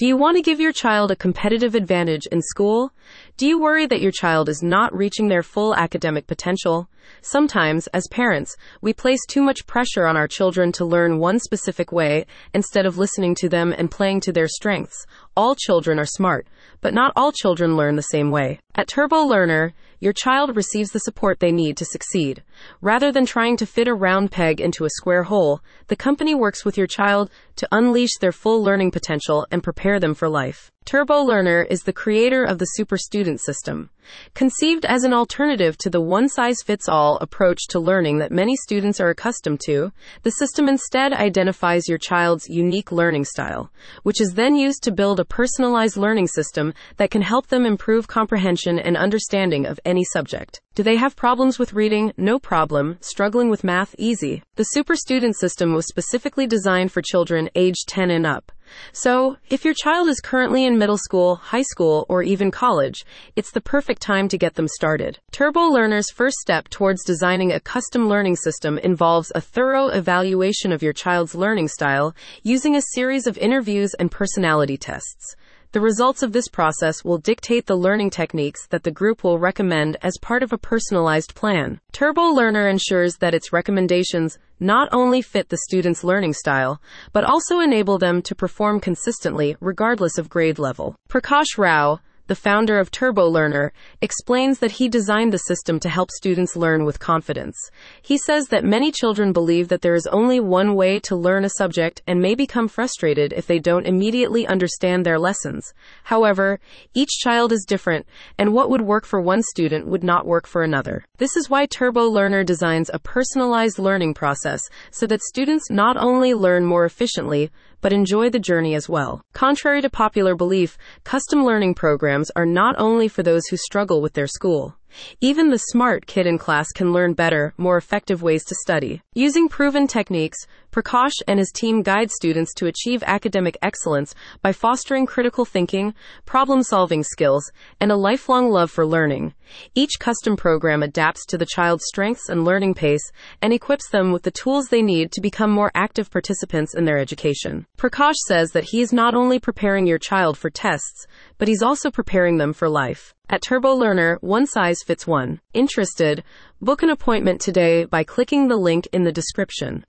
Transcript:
Do you want to give your child a competitive advantage in school? Do you worry that your child is not reaching their full academic potential? Sometimes, as parents, we place too much pressure on our children to learn one specific way instead of listening to them and playing to their strengths. All children are smart, but not all children learn the same way. At Turbo Learner, your child receives the support they need to succeed. Rather than trying to fit a round peg into a square hole, the company works with your child to unleash their full learning potential and prepare them for life. Turbo Learner is the creator of the Super Student System. Conceived as an alternative to the one size fits all approach to learning that many students are accustomed to, the system instead identifies your child's unique learning style, which is then used to build a personalized learning system that can help them improve comprehension and understanding of any subject. Do they have problems with reading? No problem. Struggling with math? Easy. The Super Student System was specifically designed for children aged 10 and up. So, if your child is currently in middle school, high school, or even college, it's the perfect time to get them started. Turbo Learner's first step towards designing a custom learning system involves a thorough evaluation of your child's learning style using a series of interviews and personality tests. The results of this process will dictate the learning techniques that the group will recommend as part of a personalized plan. Turbo Learner ensures that its recommendations not only fit the student's learning style, but also enable them to perform consistently regardless of grade level. Prakash Rao, the founder of Turbo Learner, explains that he designed the system to help students learn with confidence. He says that many children believe that there is only one way to learn a subject and may become frustrated if they don't immediately understand their lessons. However, each child is different, and what would work for one student would not work for another. This is why Turbo Learner designs a personalized learning process so that students not only learn more efficiently, but enjoy the journey as well. Contrary to popular belief, custom learning programs are not only for those who struggle with their school. Even the smart kid in class can learn better, more effective ways to study. Using proven techniques, Prakash and his team guide students to achieve academic excellence by fostering critical thinking, problem solving skills, and a lifelong love for learning. Each custom program adapts to the child's strengths and learning pace and equips them with the tools they need to become more active participants in their education. Prakash says that he is not only preparing your child for tests, but he's also preparing them for life. At Turbo Learner, one size fits one. Interested? Book an appointment today by clicking the link in the description.